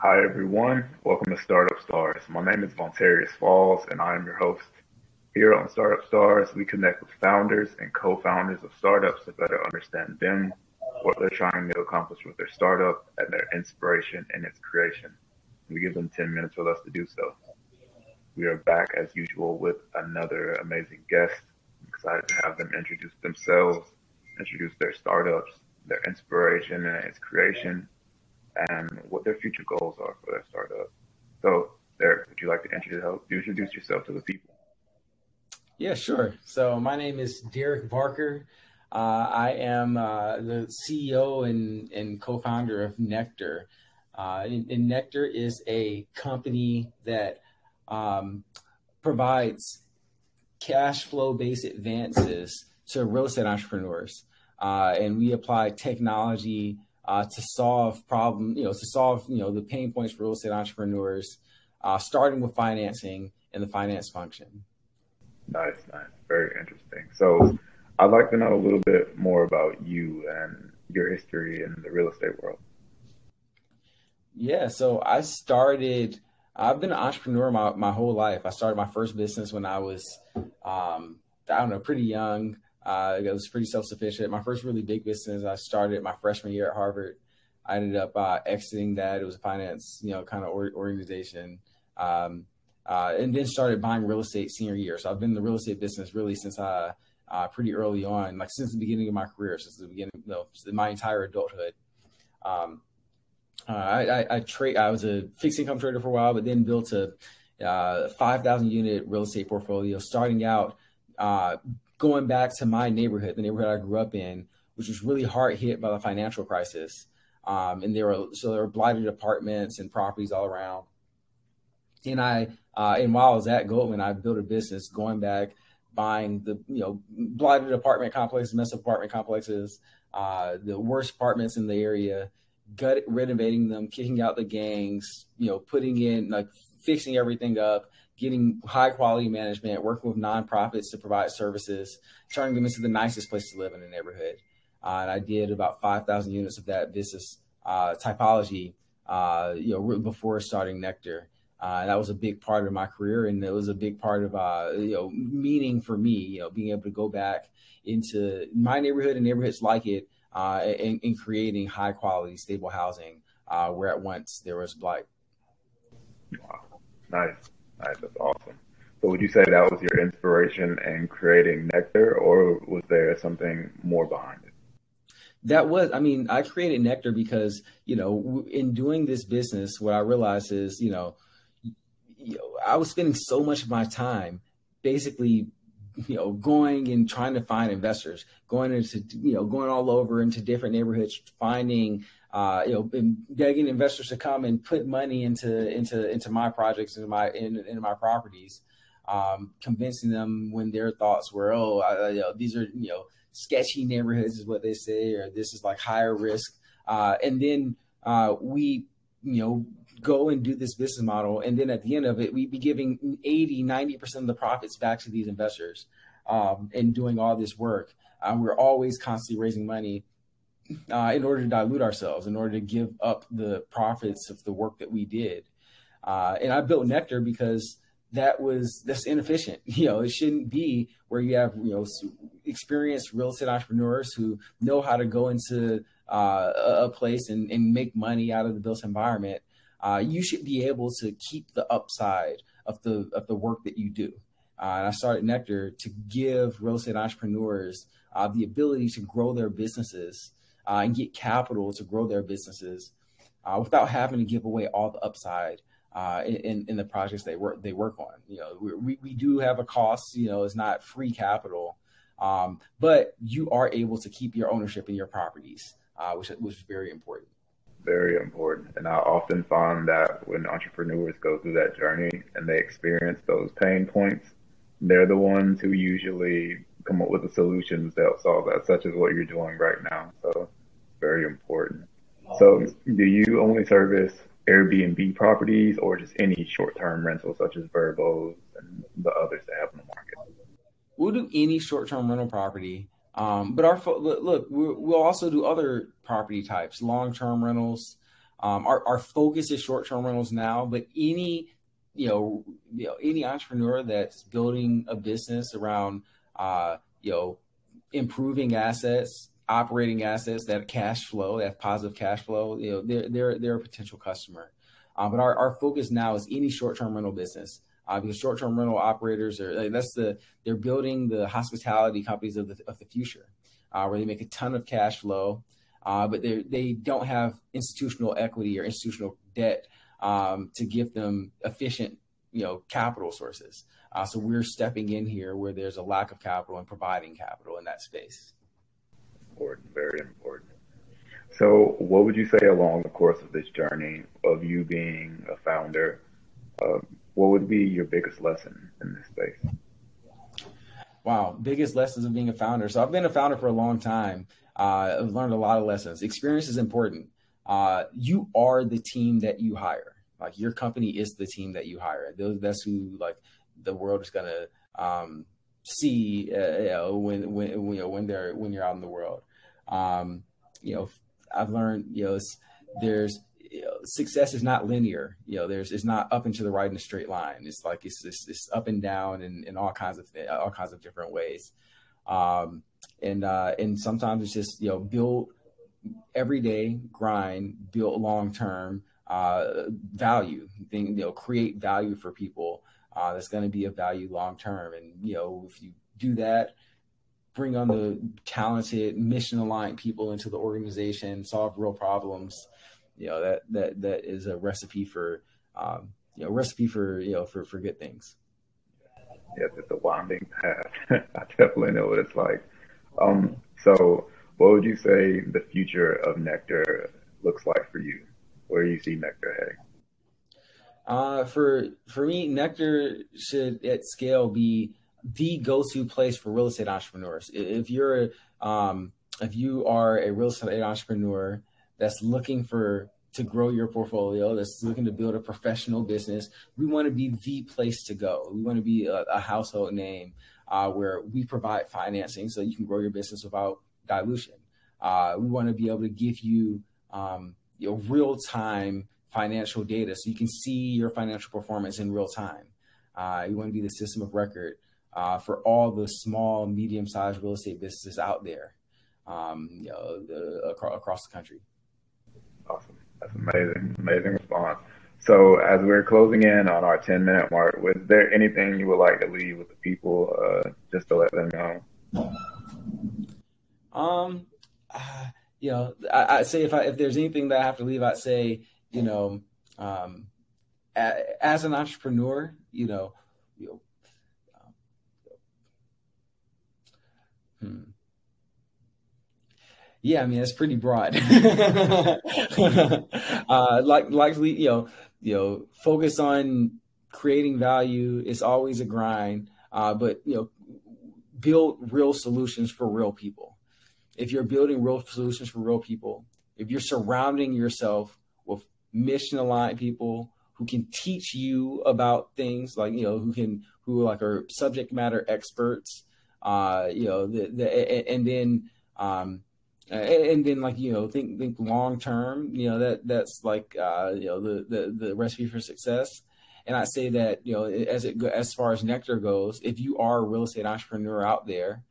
Hi, everyone. Welcome to Startup Stars. My name is Montarius Falls, and I am your host. Here on Startup Stars, we connect with founders and co-founders of startups to better understand them, what they're trying to accomplish with their startup, and their inspiration in its creation. We give them 10 minutes with us to do so. We are back as usual with another amazing guest. I'm excited to have them introduce themselves, introduce their startups, their inspiration and its creation, and what their future goals are for their startup. So, Derrick, would you like to introduce, yourself to the people? Yeah, sure. So, my name is Derrick Barker. Uh, I am uh, the CEO and, and co founder of Nectar. Uh, and, and, Nectar is a company that um, provides cash flow based advances to real estate entrepreneurs. Uh, and we apply technology uh, to solve problem, you know, to solve, you know, the pain points for real estate entrepreneurs, uh, starting with financing and the finance function. Nice, nice, very interesting. So, I'd like to know a little bit more about you and your history in the real estate world. Yeah, so I started. I've been an entrepreneur my, my whole life. I started my first business when I was, um, I don't know, pretty young. Uh, was pretty self sufficient. My first really big business I started my freshman year at Harvard. I ended up uh, exiting that. It was a finance, you know, kind of or- organization, um, uh, and then started buying real estate senior year. So I've been in the real estate business really since I uh, pretty early on, like since the beginning of my career, since the beginning, you know, my entire adulthood. Um, uh, I, I, I trade. I was a fixed income trader for a while, but then built a uh, 5,000 unit real estate portfolio. Starting out, uh, going back to my neighborhood, the neighborhood I grew up in, which was really hard hit by the financial crisis. Um, and there were so there were blighted apartments and properties all around. And I uh, and while I was at Goldman, I built a business going back, buying the you know blighted apartment complexes, mess apartment complexes, uh, the worst apartments in the area, gut renovating them, kicking out the gangs, you know, putting in like fixing everything up, getting high quality management, working with nonprofits to provide services, turning them into the nicest place to live in the neighborhood. Uh, and I did about 5,000 units of that business uh, typology, uh, you know, before starting Nectar. Uh, that was a big part of my career, and it was a big part of uh, you know meaning for me. You know, being able to go back into my neighborhood and neighborhoods like it, uh, and, and, creating high quality, stable housing where at once there was blight. Wow, nice. Nice, that's awesome. So would you say that was your inspiration in creating Nectar, or was there something more behind it? That was, I mean, I created Nectar because, you know, in doing this business, what I realized is, you know, you know I was spending so much of my time basically you know, going and trying to find investors, going into, you know, going all over into different neighborhoods, finding, uh, you know, begging investors to come and put money into into into my projects, into my in, into my properties, um, convincing them when their thoughts were, oh, I, you know, these are you know sketchy neighborhoods is what they say, or this is like higher risk, uh, and then uh, we, you know, go and do this business model. And then at the end of it we'd be giving 80 90% of the profits back to these investors um, and doing all this work. Uh, we're always constantly raising money uh, in order to dilute ourselves in order to give up the profits of the work that we did. Uh, and i built nectar because that was that's inefficient. You know it shouldn't be where you have you know experienced real estate entrepreneurs who know how to go into uh, a place and, and make money out of the built environment. Uh, you should be able to keep the upside of the of the work that you do. Uh, and I started Nectar to give real estate entrepreneurs uh, the ability to grow their businesses uh, and get capital to grow their businesses uh, without having to give away all the upside uh, in, in the projects they work they work on. You know, we, we do have a cost. You know, it's not free capital, um, but you are able to keep your ownership in your properties, which which is very important very important. And I often find that when entrepreneurs go through that journey and they experience those pain points, they're the ones who usually come up with the solutions that solve that, such as what you're doing right now. So very important. So do you only service Airbnb properties or just any short-term rentals such as Vrbos and the others that have in the market? We'll do any short-term rental property. Um, but our look, we'll also do other property types, long term rentals, Um, our, our focus is short term rentals now, but any you know, you know, any entrepreneur that's building a business around, uh, you know, improving assets, operating assets that cash flow, that positive cash flow, you know, they're they're they're a potential customer. Uh, but our, our focus now is any short-term rental business uh, because short-term rental operators are like, that's the they're building the hospitality companies of the of the future, uh, where they make a ton of cash flow, uh, but they they don't have institutional equity or institutional debt um, to give them efficient, you know, capital sources. Uh, so we're stepping in here where there's a lack of capital and providing capital in that space. Important, very important. So, what would you say along the course of this journey of you being a founder? Uh, what would be your biggest lesson in this space? Wow, biggest lessons of being a founder. So, I've been a founder for a long time. Uh, I've learned a lot of lessons. Experience is important uh, you are the team that you hire. Like your company is the team that you hire. That's who like the world is gonna um, see uh, you know, when when you know, when they're when you're out in the world. Um, you know, I've learned you know there's you know, success is not linear. You know, there's it's not up and to the right in a straight line. It's like it's it's, it's up and down in, in all kinds of all kinds of different ways. Um, and uh, and sometimes it's just you know build everyday grind, build long term uh, value, thing, you know, create value for people uh, that's going to be a value long term. And you know, if you do that, bring on the talented, mission aligned people into the organization, solve real problems. You know that that that is a recipe for um, you know recipe for you know for for good things. Yes, it's a winding path. I definitely know what it's like. Um, so what would you say the future of Nectar looks like for you? Where do you see Nectar heading? Uh, for for me, Nectar should at scale be the go-to place for real estate entrepreneurs. If you're um, if you are a real estate entrepreneur that's looking for to grow your portfolio, that's looking to build a professional business, we want to be the place to go. We want to be a, a household name uh, where we provide financing so you can grow your business without dilution. Uh, we want to be able to give you, um, real time financial data so you can see your financial performance in real time. Uh, you want to be the system of record uh, for all the small, medium sized real estate businesses out there, um, you know, the, across, across the country. Awesome. That's amazing. Amazing response. So, as we're closing in on our 10 minute mark, was there anything you would like to leave with the people uh, just to let them know? Um, uh, you know, I, would say if I, if there's anything that I have to leave, I'd say, you know, um, as an entrepreneur, you know, you know, um, hmm. Yeah, I mean it's pretty broad. uh, like, likely, you know, you know, focus on creating value. It's always a grind, uh, but you know, build real solutions for real people if you're building real solutions for real people, if you're surrounding yourself mission aligned people who can teach you about things like you know who can who like are subject matter experts uh you know the, the and then um and then like you know think think long term you know that that's like uh you know the the the recipe for success and i say that you know as it as far as nectar goes if you are a real estate entrepreneur out there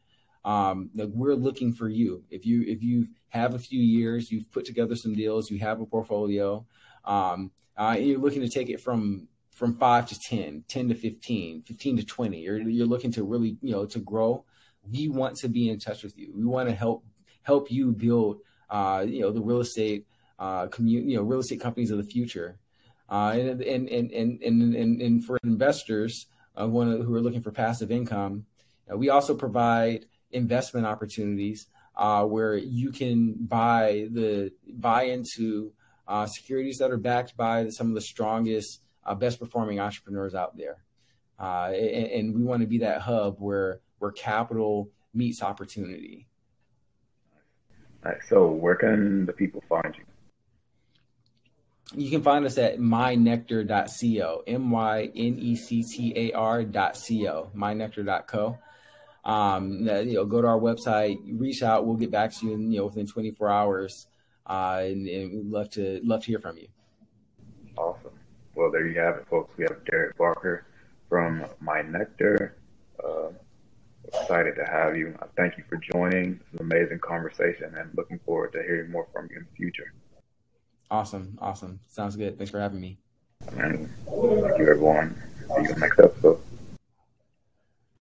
um, like we're looking for you. If you if you have a few years, you've put together some deals, you have a portfolio, um, uh, and you're looking to take it from from five to 10, 10 to 15, 15 to 20. You're you're looking to really you know to grow. We want to be in touch with you. We want to help help you build uh, you know the real estate uh, community, you know real estate companies of the future. Uh, and, and, and, and, and, and, for investors uh, one who are looking for passive income, uh, we also provide investment opportunities uh, where you can buy the buy into uh, securities that are backed by some of the strongest, uh, best performing entrepreneurs out there. Uh, and, and, we want to be that hub where where capital meets opportunity. All right. So, where can the people find you? You can find us at mynectar.co, M Y N E C T A R.co, mynectar.co um, you know, go to our website, reach out. We'll get back to you, in, you know, within 24 hours. Uh, and, and we'd love to love to hear from you. Awesome. Well, there you have it, folks. We have Derrick Barker from My Nectar. Uh, excited to have you. I thank you for joining. This is an amazing conversation and looking forward to hearing more from you in the future. Awesome. Awesome. Sounds good. Thanks for having me. And thank you, everyone. See you next episode.